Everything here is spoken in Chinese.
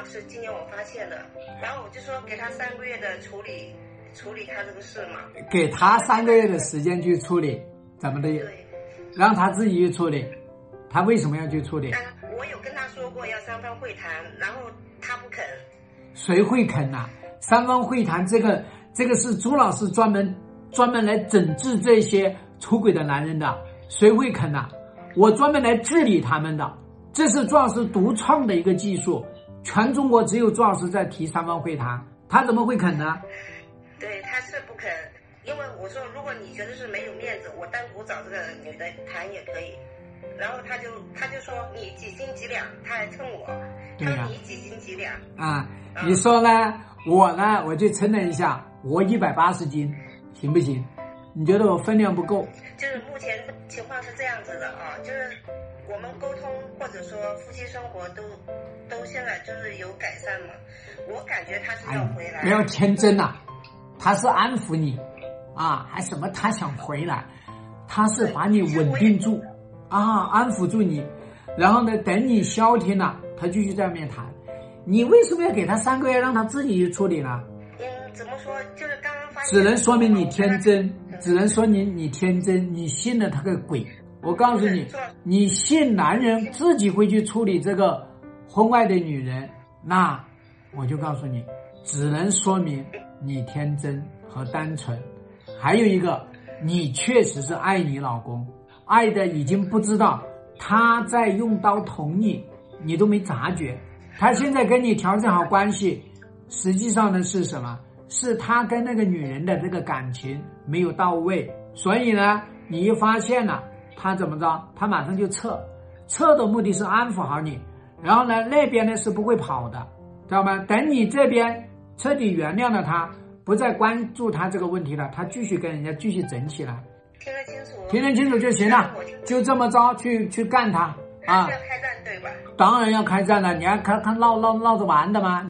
嘛，是今年我发现的，然后我就说给他三个月的处理处理他这个事嘛，给他三个月的时间去处理，怎么的？对。让他自己去处理，他为什么要去处理？我有跟他说过要三方会谈，然后他不肯。谁会肯呐？三方会谈这个这个是朱老师专门专门来整治这些出轨的男人的，谁会肯呐？我专门来治理他们的，这是朱老师独创的一个技术，全中国只有朱老师在提三方会谈，他怎么会肯呢？对，他是不肯。因为我说，如果你觉得是没有面子，我单独找这个女的谈也可以。然后他就他就说你几斤几两，他还称我，他说你几斤几两啊？你说呢？我呢？我就称了一下，我一百八十斤，行不行？你觉得我分量不够？就是目前情况是这样子的啊，就是我们沟通或者说夫妻生活都都现在就是有改善嘛。我感觉他是要回来，不要天真呐，他是安抚你。啊，还什么？他想回来，他是把你稳定住，啊，安抚住你，然后呢，等你消停了，他继续在外面谈。你为什么要给他三个月，让他自己去处理呢？嗯，怎么说？就是刚刚发现，只能说明你天真，只能说明你天真，你信了他个鬼！我告诉你，你信男人自己会去处理这个婚外的女人，那我就告诉你，只能说明你天真和单纯。还有一个，你确实是爱你老公，爱的已经不知道他在用刀捅你，你都没察觉。他现在跟你调整好关系，实际上呢是什么？是他跟那个女人的这个感情没有到位，所以呢，你一发现了，他怎么着？他马上就撤，撤的目的是安抚好你，然后呢，那边呢是不会跑的，知道吗？等你这边彻底原谅了他。不再关注他这个问题了，他继续跟人家继续整起来。听得清楚，听得清楚就行了，就这么着去去干他啊！要开战对吧？当然要开战了，你还看看闹闹闹着玩的吗？